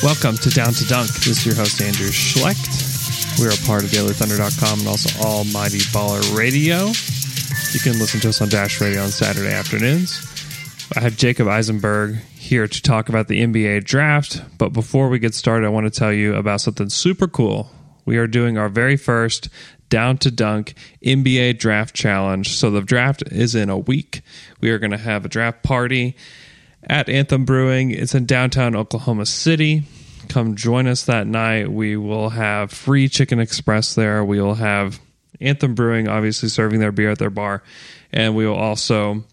Welcome to Down to Dunk. This is your host, Andrew Schlecht. We're a part of DailyThunder.com and also Almighty Baller Radio. You can listen to us on Dash Radio on Saturday afternoons. I have Jacob Eisenberg here to talk about the NBA draft. But before we get started, I want to tell you about something super cool. We are doing our very first Down to Dunk NBA Draft Challenge. So the draft is in a week. We are going to have a draft party at Anthem Brewing. It's in downtown Oklahoma City. Come join us that night. We will have free Chicken Express there. We will have Anthem Brewing, obviously, serving their beer at their bar. And we will also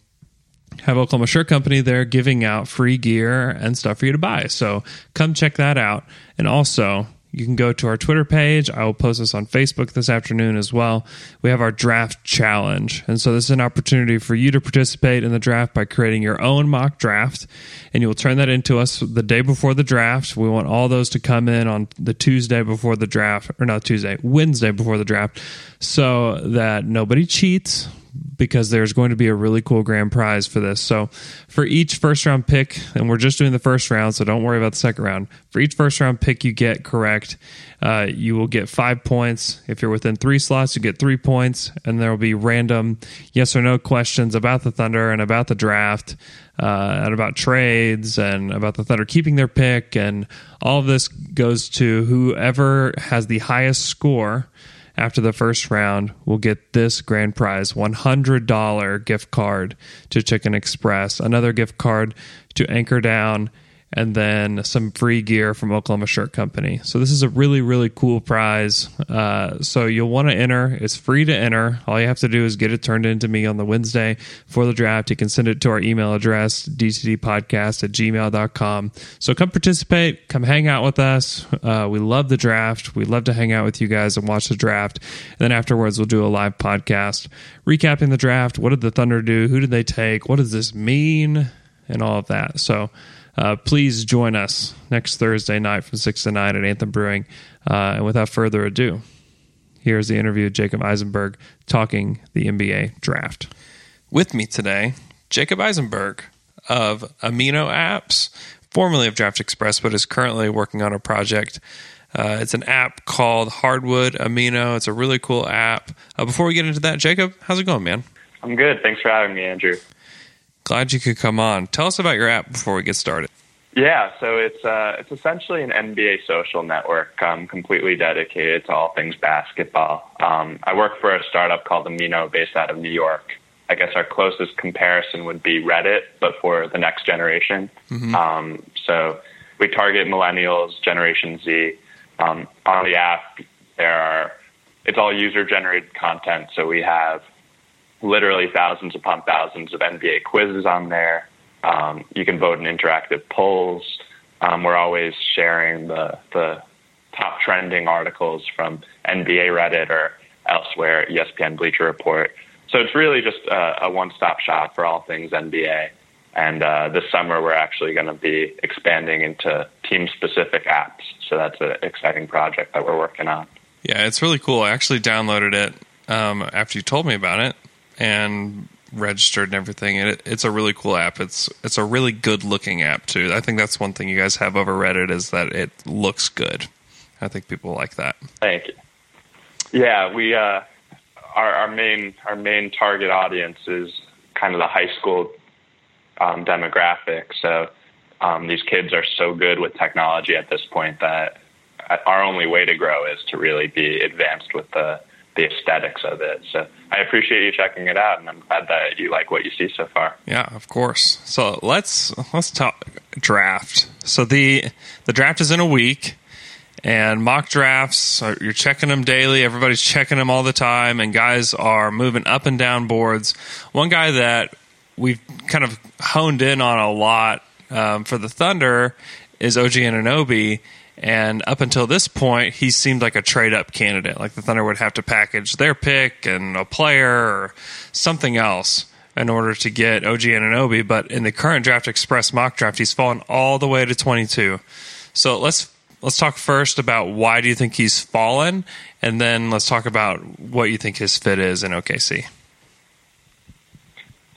have Oklahoma Shirt Company there giving out free gear and stuff for you to buy. So come check that out. And also, you can go to our Twitter page. I will post this on Facebook this afternoon as well. We have our draft challenge. And so this is an opportunity for you to participate in the draft by creating your own mock draft. And you will turn that into us the day before the draft. We want all those to come in on the Tuesday before the draft, or not Tuesday, Wednesday before the draft, so that nobody cheats because there's going to be a really cool grand prize for this. So, for each first round pick, and we're just doing the first round, so don't worry about the second round. For each first round pick you get correct, uh, you will get five points. If you're within three slots, you get three points, and there will be random yes or no questions about the Thunder and about the draft. Uh, and about trades and about the Thunder keeping their pick, and all of this goes to whoever has the highest score after the first round will get this grand prize $100 gift card to Chicken Express, another gift card to Anchor Down, and then some free gear from Oklahoma Shirt Company. So, this is a really, really cool prize. Uh, so, you'll want to enter. It's free to enter. All you have to do is get it turned into me on the Wednesday for the draft. You can send it to our email address, dcdpodcast at gmail.com. So, come participate, come hang out with us. Uh, we love the draft. We love to hang out with you guys and watch the draft. And then afterwards, we'll do a live podcast recapping the draft. What did the Thunder do? Who did they take? What does this mean? And all of that. So, uh, please join us next Thursday night from 6 to 9 at Anthem Brewing. Uh, and without further ado, here's the interview with Jacob Eisenberg talking the NBA draft. With me today, Jacob Eisenberg of Amino Apps, formerly of Draft Express, but is currently working on a project. Uh, it's an app called Hardwood Amino. It's a really cool app. Uh, before we get into that, Jacob, how's it going, man? I'm good. Thanks for having me, Andrew. Glad you could come on. Tell us about your app before we get started. Yeah, so it's uh, it's essentially an NBA social network, um, completely dedicated to all things basketball. Um, I work for a startup called Amino, based out of New York. I guess our closest comparison would be Reddit, but for the next generation. Mm-hmm. Um, so we target millennials, Generation Z. Um, on the app, there are it's all user generated content. So we have literally thousands upon thousands of NBA quizzes on there. Um, you can vote in interactive polls. Um, we're always sharing the, the top trending articles from NBA Reddit or elsewhere, ESPN Bleacher Report. So it's really just a, a one stop shop for all things NBA. And uh, this summer, we're actually going to be expanding into team specific apps. So that's an exciting project that we're working on. Yeah, it's really cool. I actually downloaded it um, after you told me about it and registered and everything. And it, it's a really cool app. It's it's a really good looking app too. I think that's one thing you guys have over Reddit is that it looks good. I think people like that. Thank you. Yeah, we uh, our our main our main target audience is kind of the high school um, demographic. So um, these kids are so good with technology at this point that our only way to grow is to really be advanced with the the aesthetics of it. So I appreciate you checking it out, and I'm glad that you like what you see so far. Yeah, of course. So let's let's talk draft. So the the draft is in a week, and mock drafts you're checking them daily. Everybody's checking them all the time, and guys are moving up and down boards. One guy that we've kind of honed in on a lot um, for the Thunder is OG Anunoby. And up until this point, he seemed like a trade up candidate. Like the Thunder would have to package their pick and a player or something else in order to get OG Anunoby. But in the current Draft Express mock draft, he's fallen all the way to 22. So let's let's talk first about why do you think he's fallen, and then let's talk about what you think his fit is in OKC.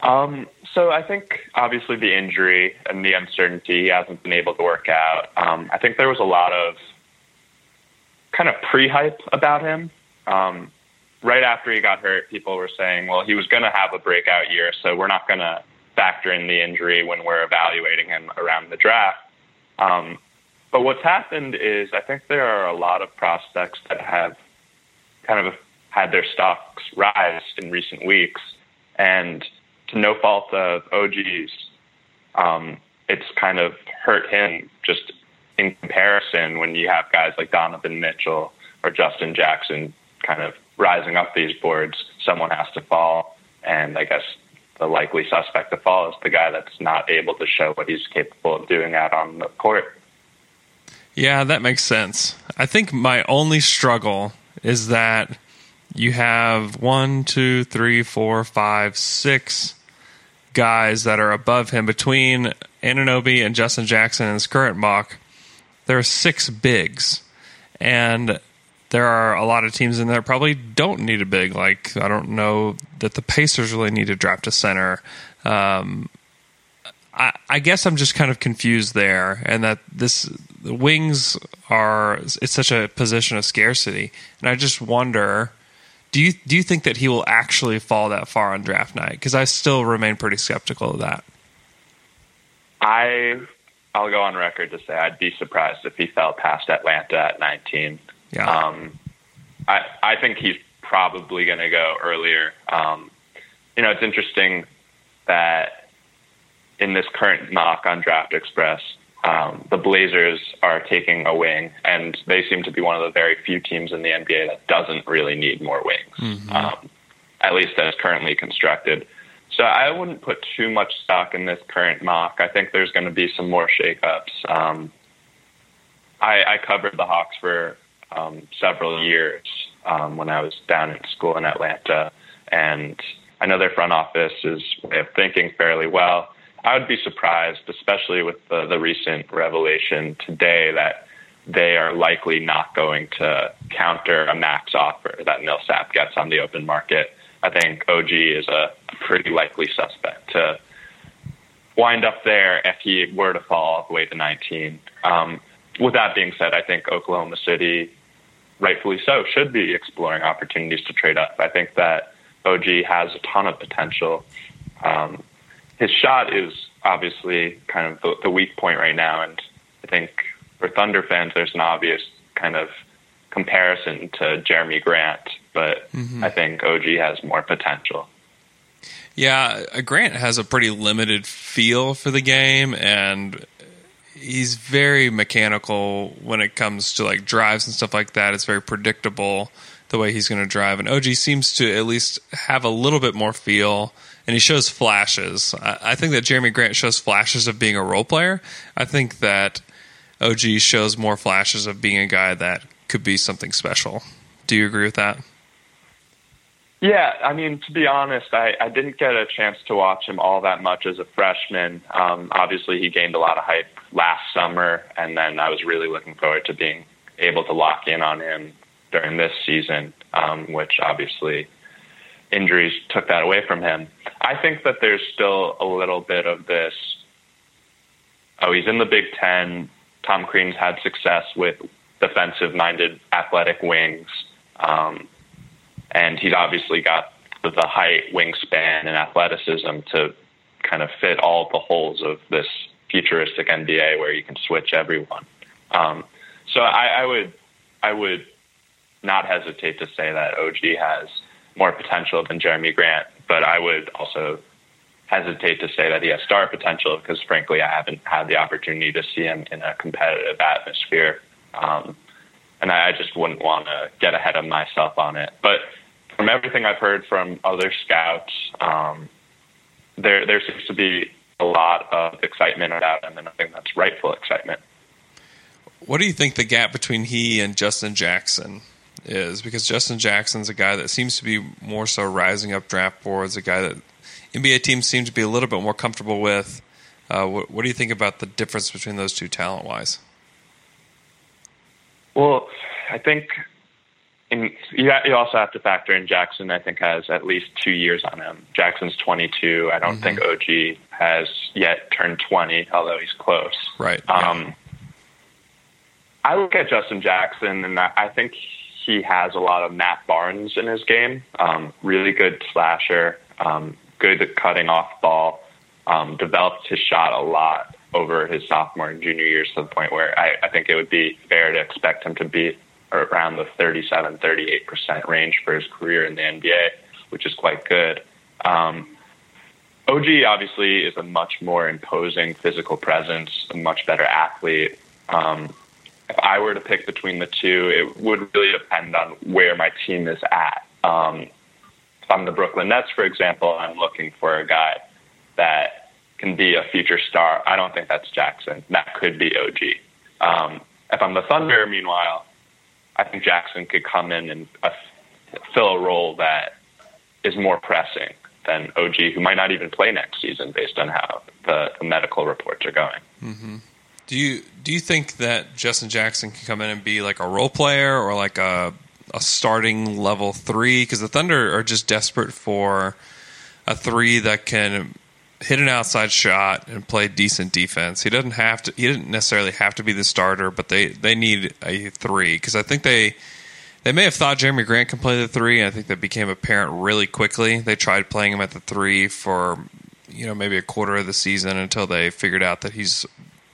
Um, so I think obviously the injury and the uncertainty, he hasn't been able to work out. Um, I think there was a lot of kind of pre-hype about him. Um, right after he got hurt, people were saying, well, he was going to have a breakout year, so we're not going to factor in the injury when we're evaluating him around the draft. Um, but what's happened is I think there are a lot of prospects that have kind of had their stocks rise in recent weeks. And to no fault of OG's, um, it's kind of hurt him just in comparison when you have guys like Donovan Mitchell or Justin Jackson kind of rising up these boards. Someone has to fall. And I guess the likely suspect to fall is the guy that's not able to show what he's capable of doing out on the court. Yeah, that makes sense. I think my only struggle is that you have one, two, three, four, five, six guys that are above him between Anunoby and Justin Jackson in his current mock. There are six bigs, and there are a lot of teams in there probably don't need a big. Like I don't know that the Pacers really need to draft a center. Um, I, I guess I'm just kind of confused there, and that this the wings are it's such a position of scarcity, and I just wonder. Do you do you think that he will actually fall that far on draft night? Because I still remain pretty skeptical of that. I I'll go on record to say I'd be surprised if he fell past Atlanta at 19. Yeah. Um, I I think he's probably going to go earlier. Um, you know, it's interesting that in this current mock on Draft Express, um, the Blazers are taking a wing, and they seem to be one of the very few teams in the NBA that doesn't really need more wings, um, at least as currently constructed. So I wouldn't put too much stock in this current mock. I think there's going to be some more shakeups. Um, I, I covered the Hawks for um, several years um, when I was down in school in Atlanta, and I know their front office is way of thinking fairly well. I would be surprised, especially with the, the recent revelation today, that they are likely not going to counter a max offer that Millsap gets on the open market. I think OG is a pretty likely suspect to wind up there if he were to fall all the way to 19. Um, with that being said, I think Oklahoma City, rightfully so, should be exploring opportunities to trade up. I think that OG has a ton of potential. Um, his shot is obviously kind of the, the weak point right now, and I think for Thunder fans, there's an obvious kind of comparison to Jerami Grant, but I think OG has more potential. Yeah, uh, Grant has a pretty limited feel for the game, and he's very mechanical when it comes to like drives and stuff like that. It's very predictable the way he's going to drive, and OG seems to at least have a little bit more feel. And he shows flashes. I, I think that Jerami Grant shows flashes of being a role player. I think that OG shows more flashes of being a guy that could be something special. Do you agree with that? Yeah, I mean, to be honest, I, I didn't get a chance to watch him all that much as a freshman. Um, obviously, he gained a lot of hype last summer, and then I was really looking forward to being able to lock in on him during this season, um, which obviously injuries took that away from him. I think that there's still a little bit of this. Oh, he's in the Big Ten. Tom Crean's had success with defensive-minded athletic wings. Um, and he's obviously got the height, wingspan, and athleticism to kind of fit all the holes of this futuristic NBA where you can switch everyone. Um, so I, I would, I would not hesitate to say that OG has more potential than Jerami Grant, but I would also hesitate to say that he has star potential because, frankly, I haven't had the opportunity to see him in a competitive atmosphere. Um, and I just wouldn't want to get ahead of myself on it. But from everything I've heard from other scouts, um, there there seems to be a lot of excitement about him, and I think that's rightful excitement. What do you think the gap between he and Justin Jackson is? Because Justin Jackson's a guy that seems to be more so rising up draft boards, a guy that NBA teams seem to be a little bit more comfortable with. Uh, what, what do you think about the difference between those two talent wise? Well, I think in, you, you also have to factor in Jackson. I think has at least two years on him. Jackson's 22. I don't Mhm. think OG has yet turned 20, although he's close. Right. Um, I look at Justin Jackson, and I I think he has a lot of Matt Barnes in his game. Um, really good slasher, um, good at cutting off ball. Um, developed his shot a lot over his sophomore and junior years to the point where I, I think it would be fair to expect him to be around the 37, 38% range for his career in the NBA, which is quite good. Um, OG obviously is a much more imposing physical presence, a much better athlete. Um, if I were to pick between the two, it would really depend on where my team is at. Um, if I'm the Brooklyn Nets, for example, I'm looking for a guy that can be a future star. I don't think that's Jackson. That could be OG. Um, if I'm the Thunder, meanwhile, I think Jackson could come in and uh, fill a role that is more pressing than OG, who might not even play next season based on how the, the medical reports are going. Do you do you think that Justin Jackson can come in and be like a role player or like a a starting level three? Because the Thunder are just desperate for a three that can hit an outside shot and play decent defense. He doesn't have to. He didn't necessarily have to be the starter, but they they need a three because I think they. They may have thought Jerami Grant can play the three, and I think that became apparent really quickly. They tried playing him at the three for, you know, maybe a quarter of the season until they figured out that he's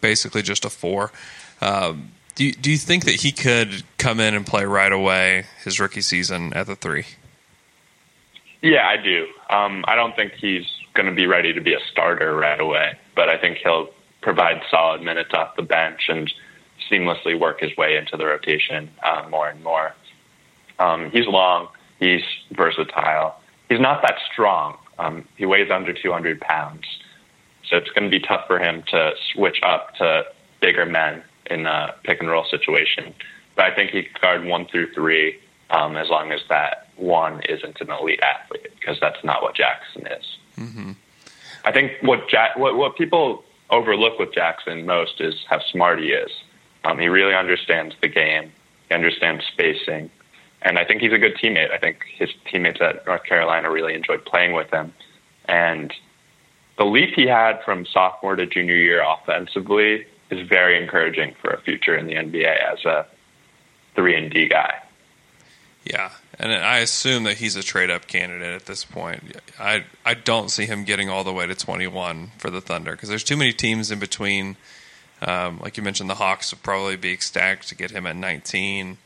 basically just a four. Um, do you, do you think that he could come in and play right away his rookie season at the three? Yeah, I do. Um, I don't think he's going to be ready to be a starter right away, but I think he'll provide solid minutes off the bench and seamlessly work his way into the rotation uh, more and more. Um, he's long. He's versatile. He's not that strong. Um, he weighs under 200 pounds, so it's going to be tough for him to switch up to bigger men in a pick and roll situation. But I think he could guard one through three um, as long as that one isn't an elite athlete, because that's not what Jackson is. I think what, Jack, what what people overlook with Jackson most is how smart he is. Um, he really understands the game. He understands spacing, and I think he's a good teammate. I think his teammates at North Carolina really enjoyed playing with him, and the leap he had from sophomore to junior year offensively is very encouraging for a future in the NBA as a three and D guy. Yeah, and I assume that he's a trade up candidate at this point. I I don't see him getting all the way to 21 for the Thunder because there's too many teams in between. Um, like you mentioned, the Hawks would probably be ecstatic to get him at 19.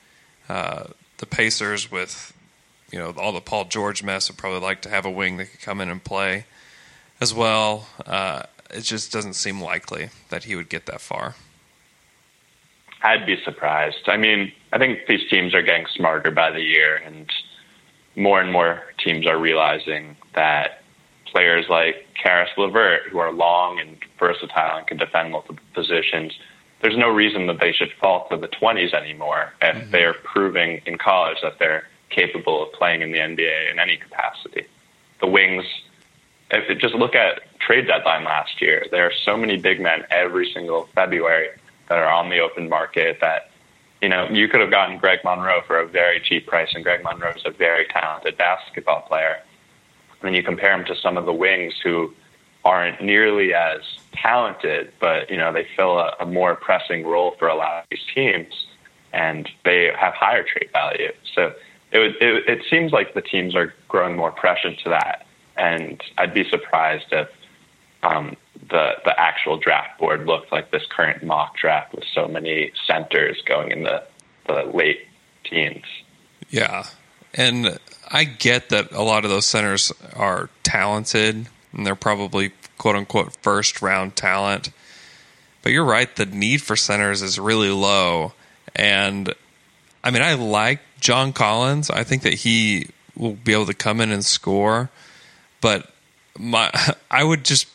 Uh, the Pacers, with you know all the Paul George mess, would probably like to have a wing that could come in and play as well. Uh, it just doesn't seem likely that he would get that far. I'd be surprised. I mean, I think these teams are getting smarter by the year, and more and more teams are realizing that players like Caris LeVert, who are long and versatile and can defend multiple positions, there's no reason that they should fall to the 20s anymore if they're proving in college that they're capable of playing in the NBA in any capacity. The wings, if just look at trade deadline last year, there are so many big men every single February that are on the open market that you know you could have gotten Greg Monroe for a very cheap price, and Greg Monroe is a very talented basketball player. And then you compare him to some of the wings who aren't nearly as talented, but you know they fill a, a more pressing role for a lot of these teams, and they have higher trade value. So it, it it seems like the teams are growing more prescient to that, and I'd be surprised if um, the the actual draft board looked like this current mock draft with so many centers going in the the late teens. Yeah. And I get that a lot of those centers are talented and they're probably quote unquote first round talent. But you're right, the need for centers is really low. And I mean, I like John Collins. I think that he will be able to come in and score. But my I would just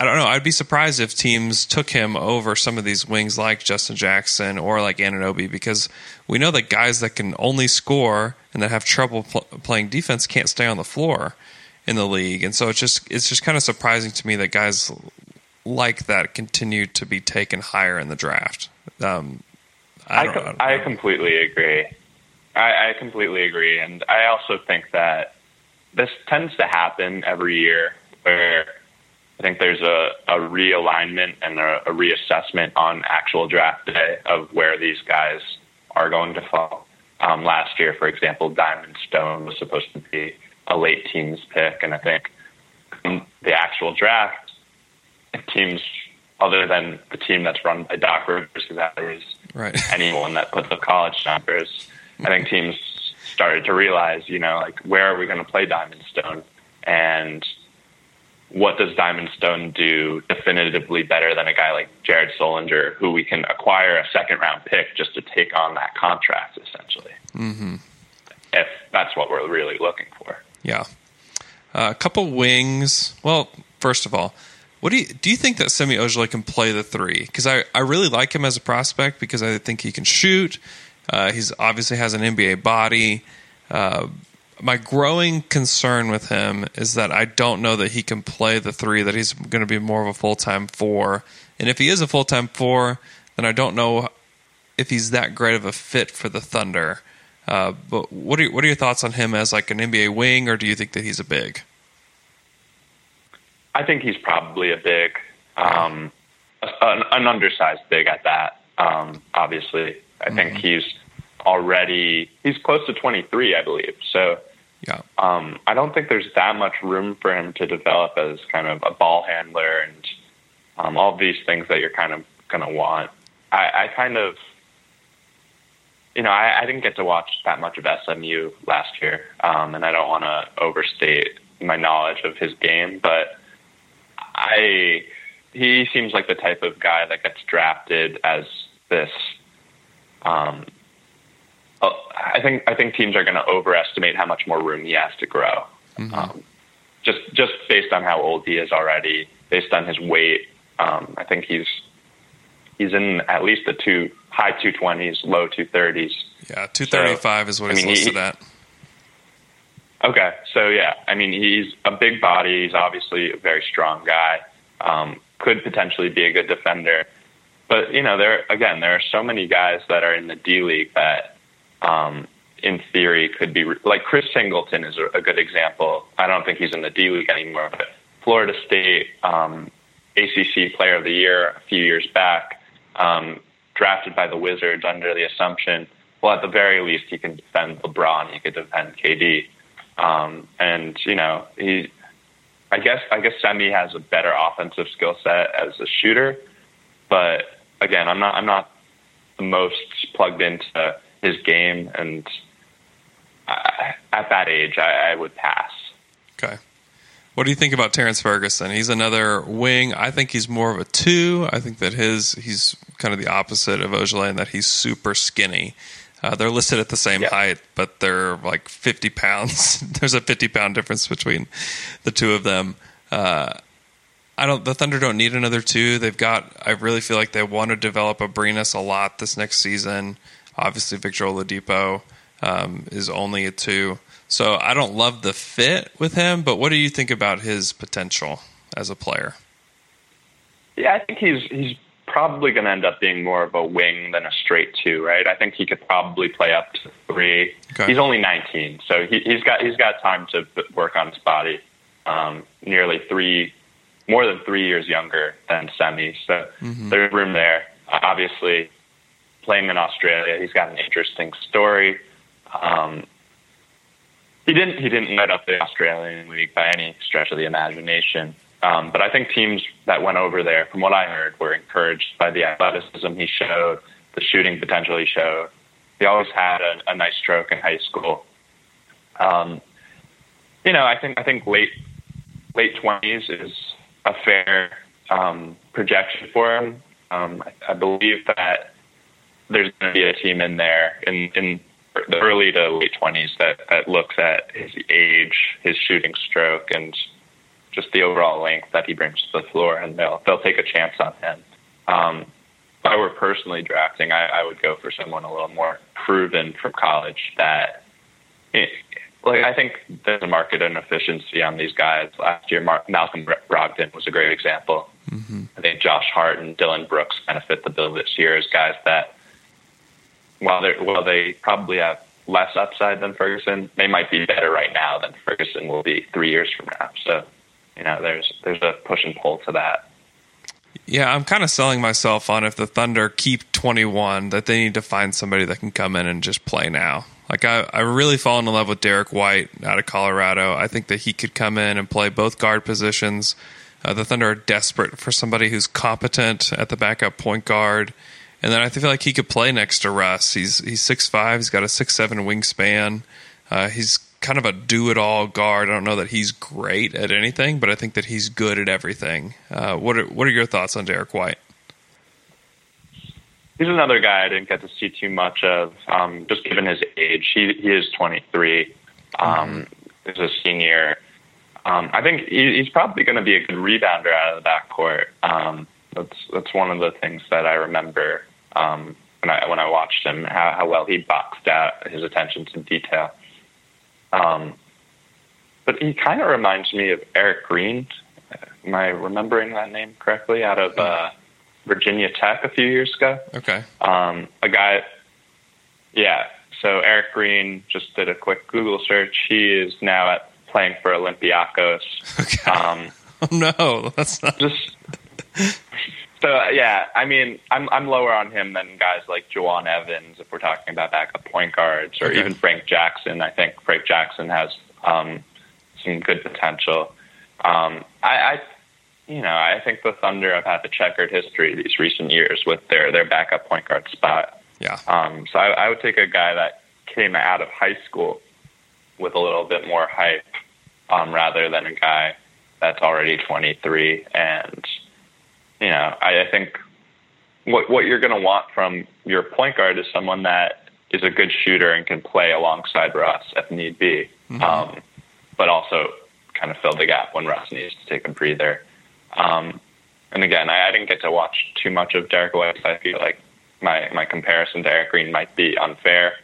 I don't know. I'd be surprised if teams took him over some of these wings like Justin Jackson or like Anunoby because we know that guys that can only score and that have trouble pl- playing defense can't stay on the floor in the league. And so it's just it's just kind of surprising to me that guys like that continue to be taken higher in the draft. Um, I, I, com- I I completely agree. I, I completely agree, and I also think that this tends to happen every year, where I think there's a, a realignment and a, a reassessment on actual draft day of where these guys are going to fall. Um, last year, for example, Diamond Stone was supposed to be a late teens pick, and I think um, the actual draft teams, other than the team that's run by Doc Rivers, who values right. anyone that puts up college numbers. I think teams started to realize, you know, like where are we going to play Diamond Stone, and what does Diamond Stone do definitively better than a guy like Jared Sullinger, who we can acquire a second round pick just to take on that contract, essentially. Mm-hmm. If that's what we're really looking for. Yeah. Uh, a couple wings. Well, first of all, what do you do? You think that Semi Ojeleye can play the three? Because I, I really like him as a prospect because I think he can shoot. Uh, he's obviously has an NBA body. Uh, my growing concern with him is that I don't know that he can play the three. That he's going to be more of a full time four. And if he is a full time four, then I don't know if he's that great of a fit for the Thunder. Uh, but what are what are your thoughts on him as like an NBA wing, or do you think that he's a big? I think he's probably a big, um, an, an undersized big at that. Um, obviously, I think he's already he's close to 23, I believe. So Yeah, um, I don't think there's that much room for him to develop as kind of a ball handler and um, all these things that you're kind of going to want. I, I kind of, you know, I, I didn't get to watch that much of SMU last year, um, and I don't want to overstate my knowledge of his game, but I he seems like the type of guy that gets drafted as this. Um, oh, I think I think teams are going to overestimate how much more room he has to grow. Um, just just based on how old he is already, based on his weight, um, I think he's he's in at least the two high two twenties, low two thirties. yeah. Two thirty five is what I he's mean, he- listed at. Okay, so yeah, I mean he's a big body. He's obviously a very strong guy. Um, could potentially be a good defender, but you know there again there are so many guys that are in the D League that, um, in theory, could be like Chris Singleton is a, a good example. I don't think he's in the D League anymore, but Florida State um, ACC Player of the Year a few years back, um, drafted by the Wizards under the assumption, well, at the very least, he can defend LeBron, he could defend KD. Um, and you know, he, I guess, I guess Semi has a better offensive skill set as a shooter, but again, I'm not, I'm not the most plugged into his game, and I, at that age, I, I would pass. Okay. What do you think about Terrance Ferguson? He's another wing. I think he's more of a two. I think that his he's kind of the opposite of Ojeleye in that he's super skinny. Uh, they're listed at the same Yeah. height, but they're like 50 pounds. There's a 50 pound difference between the two of them. Uh, I don't. The Thunder don't need another two. They've got. I really feel like they want to develop Abrines a lot this next season. Obviously, Victor Oladipo um, is only a two, so I don't love the fit with him. But what do you think about his potential as a player? Yeah, I think he's he's probably going to end up being more of a wing than a straight two, right? I think he could probably play up to three. Okay. He's only 19, so he, he's got he's got time to work on his body. Um, nearly three, more than three years younger than Semi, so there's room there. Obviously, playing in Australia, he's got an interesting story. Um, he didn't he didn't light up the Australian league by any stretch of the imagination. Um, but I think teams that went over there, from what I heard, were encouraged by the athleticism he showed, the shooting potential he showed. He always had a, a nice stroke in high school. Um, you know, I think I think late late twenties is a fair um, projection for him. Um, I, I believe that there's going to be a team in there in in the early to late twenties that that looks at his age, his shooting stroke, and just the overall length that he brings to the floor, and they'll they'll take a chance on him. Um, if I were personally drafting, I, I would go for someone a little more proven from college. That, it, like, I think there's a market inefficiency on these guys. Last year, Mar- Malcolm Brogdon was a great example. Mm-hmm. I think Josh Hart and Dillon Brooks kind of fit the bill this year as guys that, while they while they probably have less upside than Ferguson, they might be better right now than Ferguson will be three years from now. So, you know, there's there's a push and pull to that. Yeah, I'm kind of selling myself on if the Thunder keep 21, that they need to find somebody that can come in and just play now. Like I, I really fallen in love with Derrick White out of Colorado. I think that he could come in and play both guard positions. Uh, the Thunder are desperate for somebody who's competent at the backup point guard, and then I feel like he could play next to Russ. He's he's six five. He's got a six seven wingspan. Uh, he's kind of a do it all guard. I don't know that he's great at anything, but I think that he's good at everything. Uh, what are what are your thoughts on Derrick White? He's another guy I didn't get to see too much of, um, just given his age. He he is 23. Um, He's a senior. Um, I think he, he's probably going to be a good rebounder out of the backcourt. Um, that's that's one of the things that I remember um, when I when I watched him, how, how well he boxed out his attention to detail. Um, but he kind of reminds me of Erick Green. Am I remembering that name correctly? Out of uh, Virginia Tech a few years ago. Okay. Um, a guy, yeah. So Erick Green just did a quick Google search. He is now at playing for Olympiacos. Okay. Um, oh no, that's not. just so yeah. I mean, I'm I'm lower on him than guys like Jawun Evans if we're talking about backup point guards, or Okay. even Frank Jackson. I think Frank Jackson has um, some good potential. Um, I, I, you know, I think the Thunder have had a checkered history these recent years with their their backup point guard spot. Yeah. Um, so I, I would take a guy that came out of high school with a little bit more hype, um, rather than a guy that's already 23. And you know, I, I think what what you're going to want from your point guard is someone that is a good shooter and can play alongside Russ if need be, um, but also kind of fill the gap when Russ needs to take a breather. Um, and again, I, I didn't get to watch too much of Derrick White. So I feel like my my comparison to Erick Green might be unfair,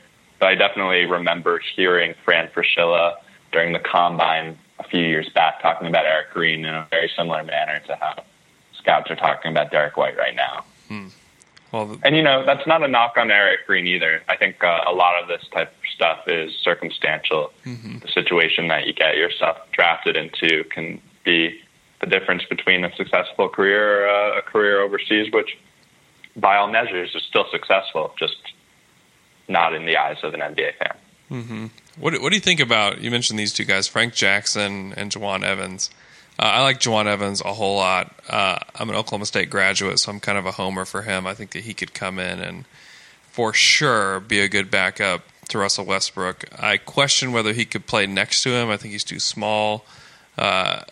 but I definitely remember hearing Fran Fraschilla during the combine a few years back talking about Erick Green in a very similar manner to how scouts are talking about Derrick White right now. Well, And you know, that's not a knock on Erick Green either. I think uh, a lot of this type of stuff is circumstantial. The situation that you get yourself drafted into can be the difference between a successful career or uh, a career overseas, which by all measures is still successful, just not in the eyes of an NBA fan. What what do you think about? You mentioned these two guys, Frank Jackson and Jawun Evans. Uh, I like Jawun Evans a whole lot. Uh, I'm an Oklahoma State graduate, so I'm kind of a homer for him. I think that he could come in and for sure be a good backup to Russell Westbrook. I question whether he could play next to him. I think he's too small. Uh,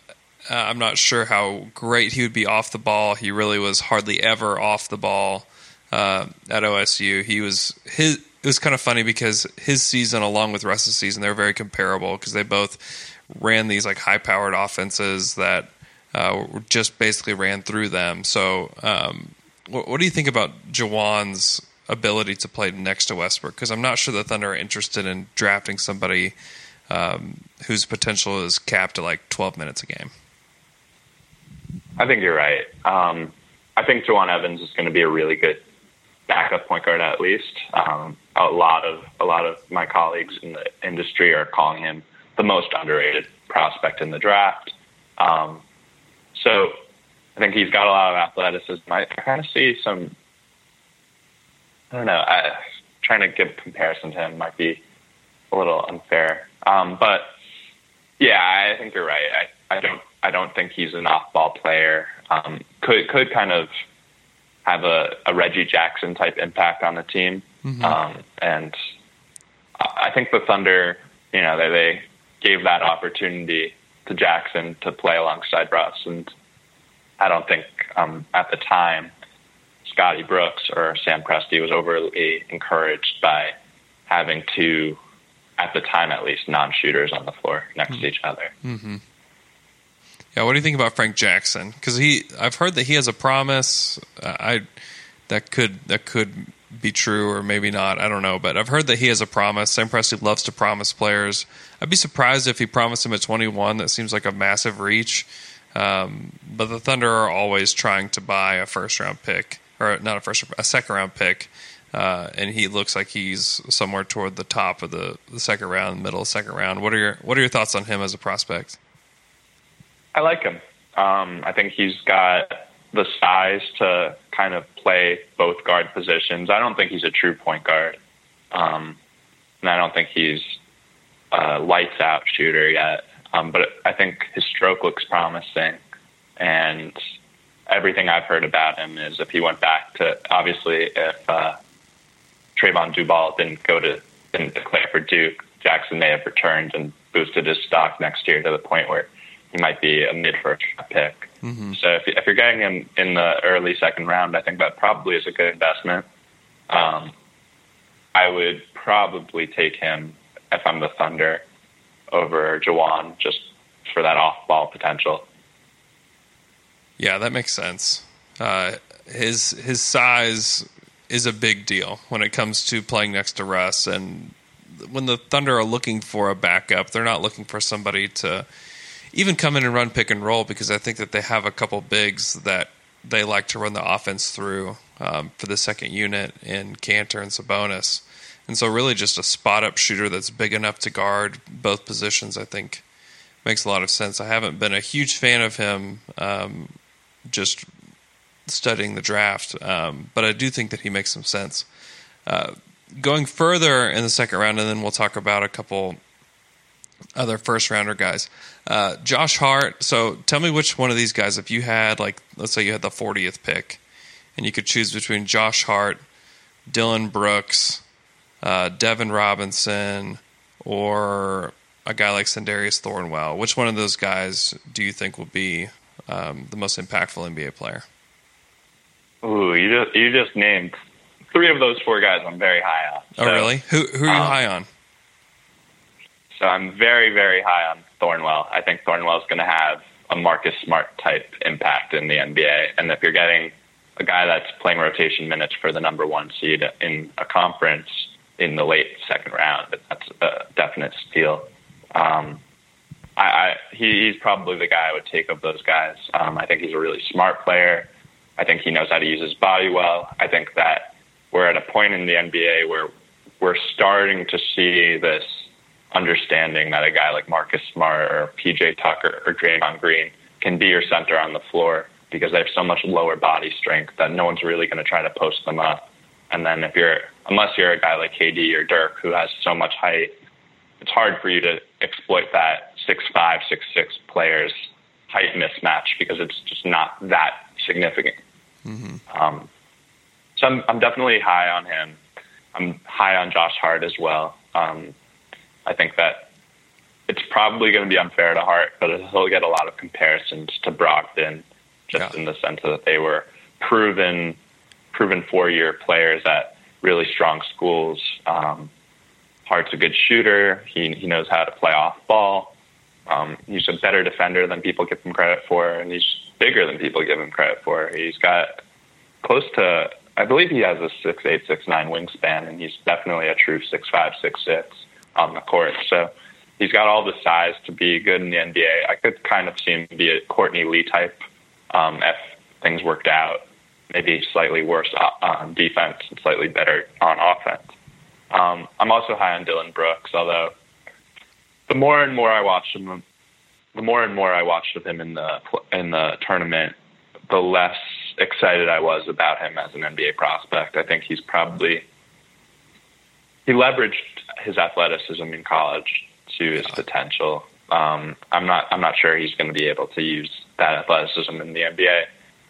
I'm not sure how great he would be off the ball. He really was hardly ever off the ball uh, at OSU. He was his. It was kind of funny because his season, along with Russ's season, they were very comparable because they both ran these like high-powered offenses that uh, just basically ran through them. So, um, what, what do you think about Jawun's ability to play next to Westbrook? Because I'm not sure the Thunder are interested in drafting somebody um, whose potential is capped at like 12 minutes a game. I think you're right. Um, I think Jawun Evans is going to be a really good backup point guard at least. Um, a lot of a lot of my colleagues in the industry are calling him the most underrated prospect in the draft. Um, so I think he's got a lot of athleticism. I kind of see some. I don't know. I, trying to give a comparison to him might be a little unfair, um, but yeah, I think you're right. I, I don't I don't think he's an off-ball player. Um, could could kind of have a, a Reggie Jackson type impact on the team, um, and I I think the Thunder, you know, they, they gave that opportunity to Jackson to play alongside Russ, and I don't think um, at the time Scotty Brooks or Sam Presti was overly encouraged by having two, at the time at least, non-shooters on the floor next to each other. Mm-hmm. Yeah, what do you think about Frank Jackson? Because he, I've heard that he has a promise. Uh, I that could that could be true or maybe not. I don't know, but I've heard that he has a promise. Sam Presti loves to promise players. I'd be surprised if he promised him at 21. That seems like a massive reach. Um, but the Thunder are always trying to buy a first round pick, or not a first, a second round pick. Uh, and he looks like he's somewhere toward the top of the, the second round, middle of second round. What are your What are your thoughts on him as a prospect? I like him. Um, I think he's got the size to kind of play both guard positions. I don't think he's a true point guard, um, and I don't think he's a lights out shooter yet. Um, but I think his stroke looks promising, and everything I've heard about him is if he went back to obviously if uh, Trevon Duval didn't go to didn't declare for Duke, Jackson may have returned and boosted his stock next year to the point where he might be a mid first pick. Mm-hmm. So if, if you're getting him in the early second round, I think that probably is a good investment. Um, I would probably take him if I'm the Thunder over Jawun just for that off ball potential. Yeah, that makes sense. Uh, his his size is a big deal when it comes to playing next to Russ. And when the Thunder are looking for a backup, they're not looking for somebody to even come in and run pick and roll because I think that they have a couple bigs that they like to run the offense through um, for the second unit in Kanter and Sabonis. And so, really, just a spot up shooter that's big enough to guard both positions, I think, makes a lot of sense. I haven't been a huge fan of him um, just studying the draft, um, but I do think that he makes some sense. Uh, going further in the second round, and then we'll talk about a couple other first rounder guys. Uh, Josh Hart. So tell me which one of these guys, if you had, like, let's say you had the 40th pick, and you could choose between Josh Hart, Dillon Brooks, uh, Devin Robinson, or a guy like Sindarius Thornwell. Which one of those guys do you think will be um, the most impactful NBA player? Ooh, you just you just named three of those four guys. I'm very high on. Oh, so, oh, really? Who who are you um, high on? So I'm very very high on Thornwell. I think Thornwell is going to have a Marcus Smart type impact in the NBA, and if you're getting a guy that's playing rotation minutes for the number one seed in a conference in the late second round, that's a definite steal. Um, I, I he, he's probably the guy I would take of those guys. Um, I think he's a really smart player. I think he knows how to use his body well. I think that we're at a point in the NBA where we're starting to see this understanding that a guy like Marcus Smart or PJ Tucker or Draymond Green can be your center on the floor because they have so much lower body strength that no one's really going to try to post them up. And then if you're, unless you're a guy like KD or Dirk who has so much height, it's hard for you to exploit that six five, six six players height mismatch because it's just not that significant. Mm-hmm. Um, so I'm, I'm definitely high on him. I'm high on Josh Hart as well. Um, I think that it's probably going to be unfair to Hart, but he'll get a lot of comparisons to Brogdon, just yeah. in the sense that they were proven, proven four-year players at really strong schools. Um, Hart's a good shooter. He he knows how to play off ball. Um, he's a better defender than people give him credit for, and he's bigger than people give him credit for. He's got close to, I believe he has a six eight six nine wingspan, and he's definitely a true six five six six on the court. So he's got all the size to be good in the NBA. I could kind of see him be a Courtney Lee type um, if things worked out. Maybe slightly worse on defense and slightly better on offense. Um, I'm also high on Dillon Brooks, although the more and more I watched him, the more and more I watched of him in the in the tournament, the less excited I was about him as an NBA prospect. I think he's probably he leveraged his athleticism in college to his potential. Um, I'm not I'm not sure he's going to be able to use that athleticism in the NBA.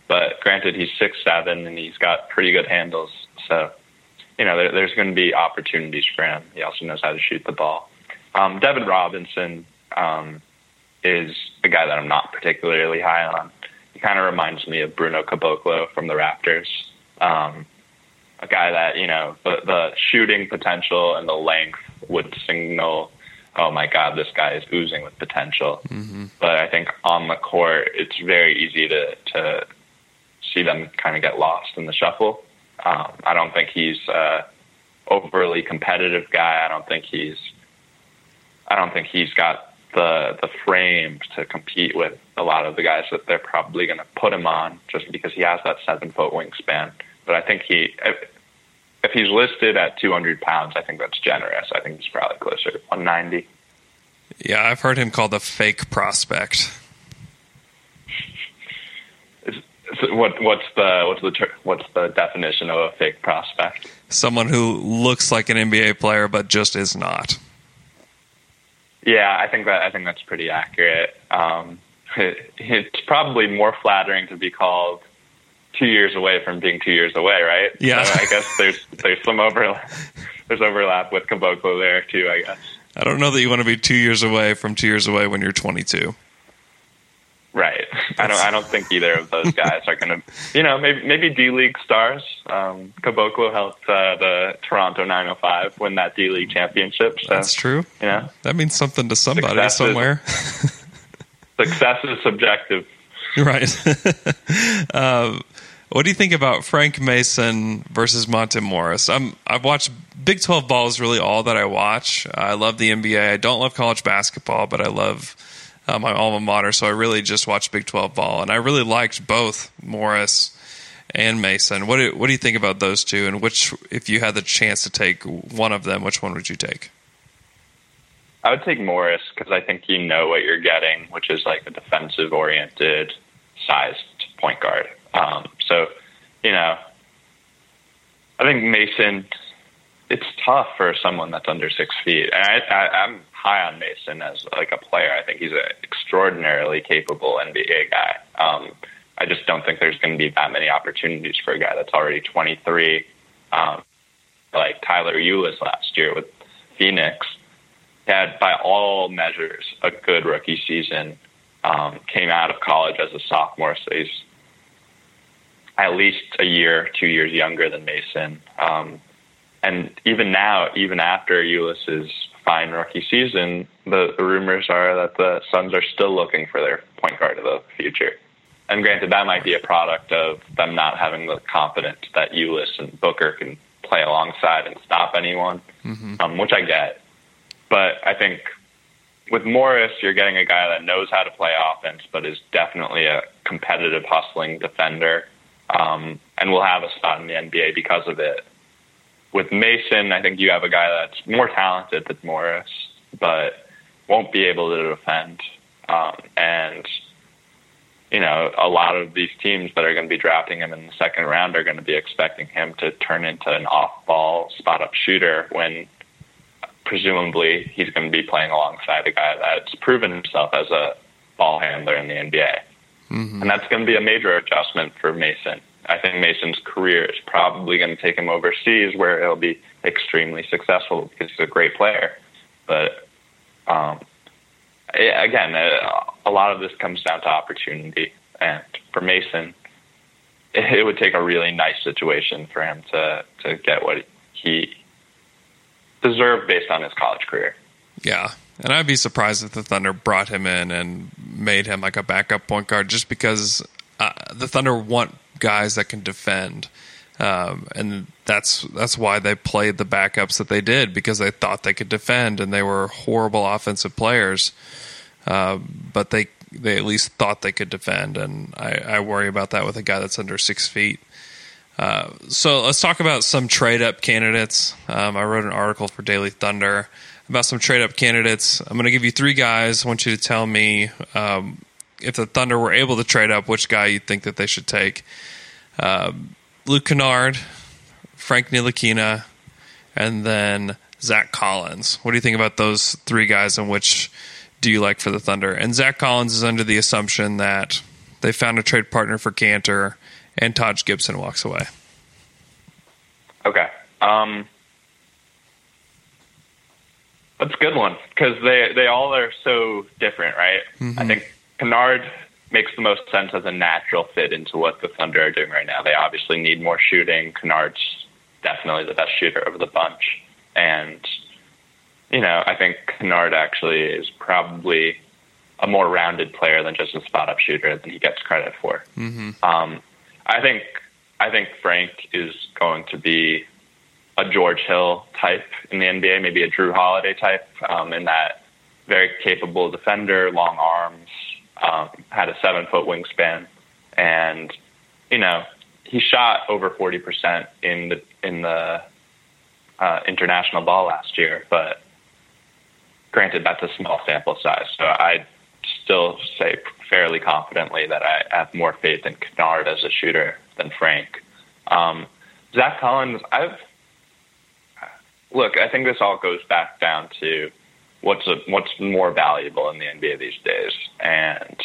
But granted, he's six seven and he's got pretty good handles, so you know there, there's going to be opportunities for him. He also knows how to shoot the ball. Um, Devin Robinson um, is a guy that I'm not particularly high on. He kind of reminds me of Bruno Caboclo from the Raptors. Um, a guy that you know the, the shooting potential and the length would signal oh my god, this guy is oozing with potential. But I think on the court, it's very easy to to see them kind of get lost in the shuffle. Um, I don't think he's a overly competitive guy. I don't think he's I don't think he's got the the frame to compete with a lot of the guys that they're probably going to put him on just because he has that seven foot wingspan. But I think he if, he's listed at 200 pounds, I think that's generous. I think he's probably closer to 190. Yeah, I've heard him called a fake prospect. What what's the what's the ter- what's the definition of a fake prospect? Someone who looks like an NBA player but just is not. Yeah, I think that I think that's pretty accurate. Um, it, it's probably more flattering to be called two years away from being two years away, right? Yeah. So I guess there's there's some overlap. There's overlap with Caboclo there too. I guess. I don't know that you want to be two years away from two years away when you're 22. Right. I don't. I don't think either of those guys are going to. You know, maybe maybe D League stars. Um, Caboclo helped uh, the Toronto 905 win that D League championship. So That's true. you know, That means something to somebody Success is- somewhere. success is subjective. Right. um, what do you think about Frank Mason versus Monte Morris? I'm I've watched Big 12 ball is really all that I watch. I love the NBA. I don't love college basketball, but I love uh, my alma mater, so I really just watch Big 12 ball, and I really liked both Morris and Mason. What do, what do you think about those two? And which, if you had the chance to take one of them, which one would you take? I would take Morris because I think you know what you're getting, which is like a defensive oriented, sized point guard. Um, so, you know, I think Mason. It's tough for someone that's under six feet, and I, I, I'm high on Mason as like a player. I think he's an extraordinarily capable NBA guy. Um, I just don't think there's going to be that many opportunities for a guy that's already 23, um, like Tyler Ulis last year with Phoenix had, by all measures, a good rookie season. Um, came out of college as a sophomore, so he's at least a year, two years younger than Mason. Um, and even now, even after Ulis's fine rookie season, the, the rumors are that the Suns are still looking for their point guard of the future. And granted, that might be a product of them not having the confidence that Ulyss and Booker can play alongside and stop anyone, um, which I get. But I think with Morris, you're getting a guy that knows how to play offense, but is definitely a competitive, hustling defender, um, and will have a spot in the NBA because of it. With Mason, I think you have a guy that's more talented than Morris, but won't be able to defend. Um, and you know, a lot of these teams that are going to be drafting him in the second round are going to be expecting him to turn into an off-ball spot-up shooter when presumably he's going to be playing alongside a guy that's proven himself as a ball handler in the NBA. And that's going to be a major adjustment for Mason. I think Mason's career is probably going to take him overseas where he'll be extremely successful because he's a great player. But um, again, uh, a lot of this comes down to opportunity. And for Mason, it would take a really nice situation for him to, to get what he deserved based on his college career. Yeah. And I'd be surprised if the Thunder brought him in and made him like a backup point guard just because uh, the Thunder want guys that can defend. Um, and that's that's why they played the backups that they did because they thought they could defend and they were horrible offensive players, uh, but they they at least thought they could defend and I, I worry about that with a guy that's under six feet. Uh, so let's talk about some trade up candidates. Um, I wrote an article for Daily Thunder about some trade up candidates. I'm going to give you three guys. I want you to tell me um, if the Thunder were able to trade up, which guy you think that they should take. Um, Luke Kennard, Frank Ntilikina, and then Zach Collins. What do you think about those three guys, and which do you like for the Thunder? And Zach Collins is under the assumption that they found a trade partner for Kanter, and Taj Gibson walks away. Okay. Um, that's a good one because they they all are so different, right? I think Kennard makes the most sense as a natural fit into what the Thunder are doing right now. They obviously need more shooting. Kennard's definitely the best shooter of the bunch, and you know, I think Kennard actually is probably a more rounded player than just a spot up shooter than he gets credit for. Mm-hmm. Um, I think I think Frank is going to be a George Hill type in the NBA, maybe a Jrue Holiday type, um, in that very capable defender, long arms, um, had a seven foot wingspan, and you know he shot over forty percent in the in the uh, international ball last year. But granted, that's a small sample size, so I'd still say fairly confidently that I have more faith in Kennard as a shooter than Frank. Um, Zach Collins, I've look. I think this all goes back down to what's a, what's more valuable in the NBA these days, and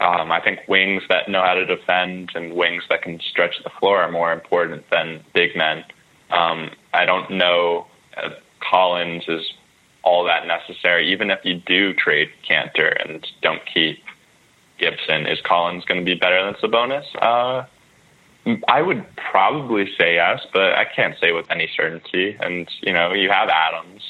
um, I think wings that know how to defend and wings that can stretch the floor are more important than big men. Um, I don't know uh, Collins is all that necessary. Even if you do trade Kanter and don't keep Gibson, is Collins going to be better than Sabonis? Uh, I would probably say yes, but I can't say with any certainty. And you know, you have Adams.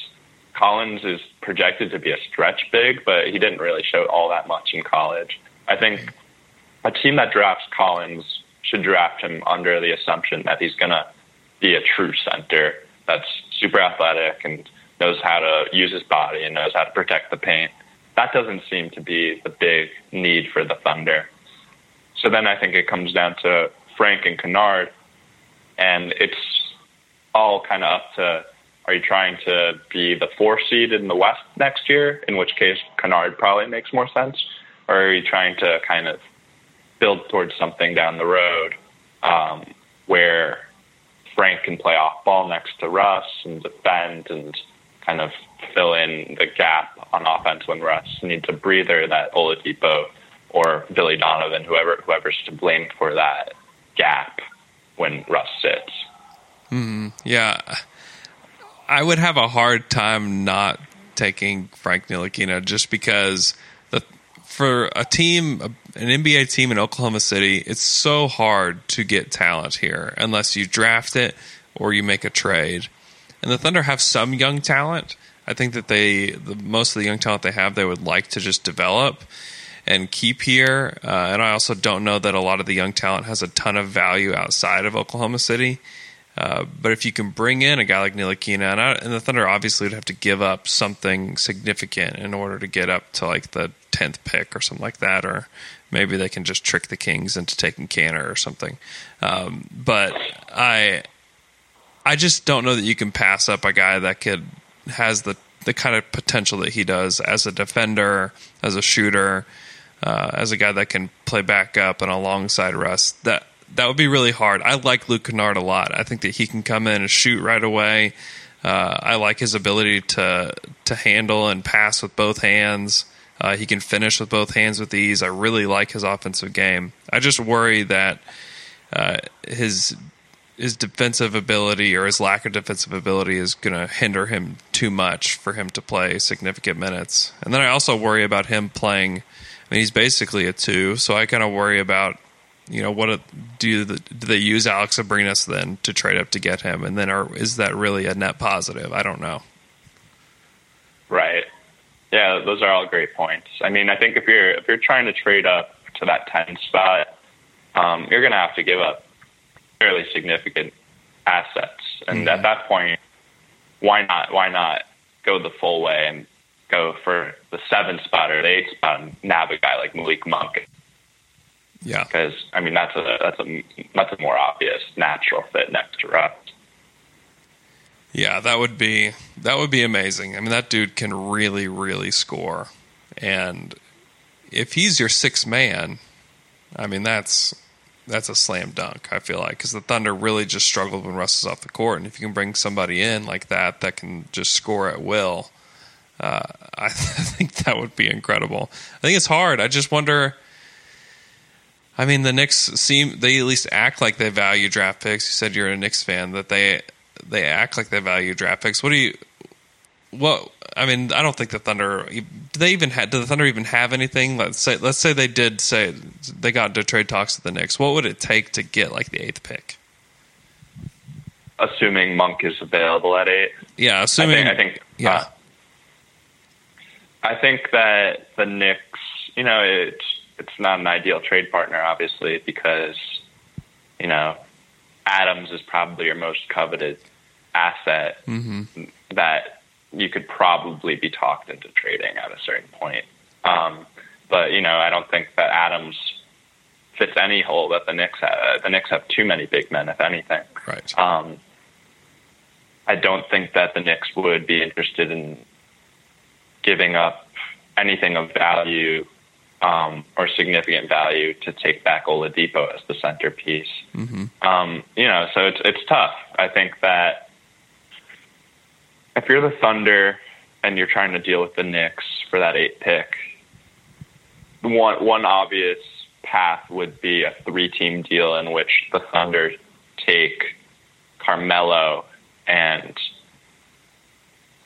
Collins is projected to be a stretch big, but he didn't really show all that much in college. I think a team that drafts Collins should draft him under the assumption that he's going to be a true center that's super athletic and knows how to use his body and knows how to protect the paint. That doesn't seem to be the big need for the Thunder. So then I think it comes down to Frank and Kennard, and it's all kind of up to are you trying to be the four seed in the West next year, in which case Kennard probably makes more sense, or are you trying to kind of build towards something down the road um, where Frank can play off ball next to Russ and defend and kind of fill in the gap on offense when Russ needs a breather that Oladipo or Billy Donovan, whoever whoever's to blame for that gap when Russ sits. Mm, yeah, I would have a hard time not taking Frank Ntilikina just because the for a team, an NBA team in Oklahoma City, it's so hard to get talent here unless you draft it or you make a trade. And the Thunder have some young talent. I think that they, the, most of the young talent they have, they would like to just develop and keep here. Uh, and I also don't know that a lot of the young talent has a ton of value outside of Oklahoma City. Uh, but if you can bring in a guy like Ntilikina, and, and the Thunder obviously would have to give up something significant in order to get up to like the tenth pick or something like that, or maybe they can just trick the Kings into taking Kanter or something. Um, but I, I just don't know that you can pass up a guy that could has the the kind of potential that he does as a defender, as a shooter, uh, as a guy that can play back up and alongside Russ. That that would be really hard. I like Luke Kennard a lot. I think that he can come in and shoot right away. Uh, I like his ability to to handle and pass with both hands. Uh, he can finish with both hands with ease. I really like his offensive game. I just worry that uh, his his defensive ability or his lack of defensive ability is going to hinder him too much for him to play significant minutes. And then I also worry about him playing. I mean, he's basically a two, so I kind of worry about you know what a, do the, do they use Alex Abrines then to trade up to get him, and then are, is that really a net positive? I don't know. Right. Yeah, those are all great points. I mean, I think if you're if you're trying to trade up to that ten spot, um, you're going to have to give up fairly significant assets, and mm-hmm. at that point, why not? Why not go the full way and go for the seven spot or the eight spot and nab a guy like Malik Monk? Yeah, because I mean that's a that's a that's a more obvious natural fit next to Russ. Yeah, that would be that would be amazing. I mean, that dude can really, really score, and if he's your sixth man, I mean that's that's a slam dunk. I feel like because the Thunder really just struggled when Russ is off the court, and if you can bring somebody in like that that can just score at will, uh, I think that would be incredible. I think it's hard. I just wonder. I mean, the Knicks seem they at least act like they value draft picks. You said you're a Knicks fan that they they act like they value draft picks. What do you? What I mean, I don't think the Thunder. Do they even have? Do the Thunder even have anything? Let's say, let's say they did say they got into trade talks with the Knicks. What would it take to get like the eighth pick? Assuming Monk is available at eight. Yeah, assuming. I think. I think yeah. uh, I think that the Knicks, you know, it's it's not an ideal trade partner, obviously, because you know Adams is probably your most coveted asset that you could probably be talked into trading at a certain point. Um, but you know, I don't think that Adams fits any hole that the Knicks have. The Knicks have too many big men, if anything. Right. Um, I don't think that the Knicks would be interested in giving up anything of value um, or significant value to take back Oladipo as the centerpiece. Um, you know, so it's it's tough. I think that if you're the Thunder and you're trying to deal with the Knicks for that eight pick, one one obvious path would be a three team deal in which the Thunder take Carmelo and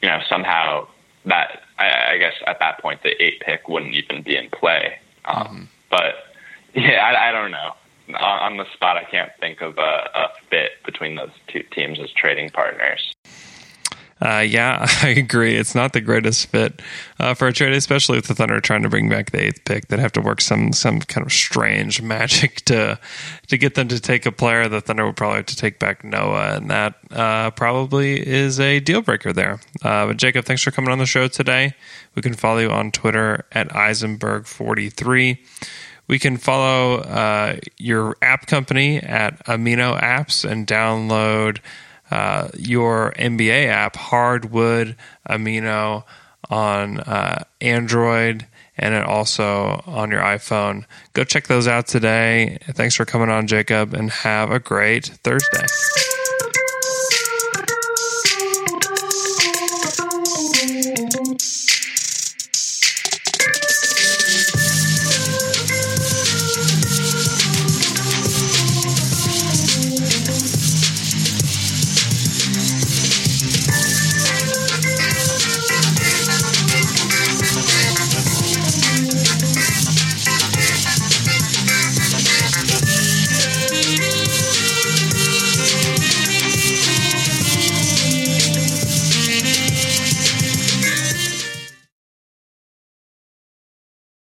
you know somehow that I, I guess at that point the eight pick wouldn't even be in play. Um, But yeah, I, I don't know. On, on the spot, I can't think of a, a fit between those two teams as trading partners. Uh, yeah, I agree. It's not the greatest fit uh, for a trade, especially with the Thunder trying to bring back the eighth pick. They'd have to work some some kind of strange magic to to get them to take a player. The Thunder would probably have to take back Noah, and that uh, probably is a deal breaker there. Uh, but Jacob, thanks for coming on the show today. We can follow you on Twitter at Eisenberg43. We can follow uh, your app company at Amino Apps and download uh, your NBA app, Hardwood Amino, on uh, Android and it also on your iPhone. Go check those out today. Thanks for coming on, Jacob, and have a great Thursday.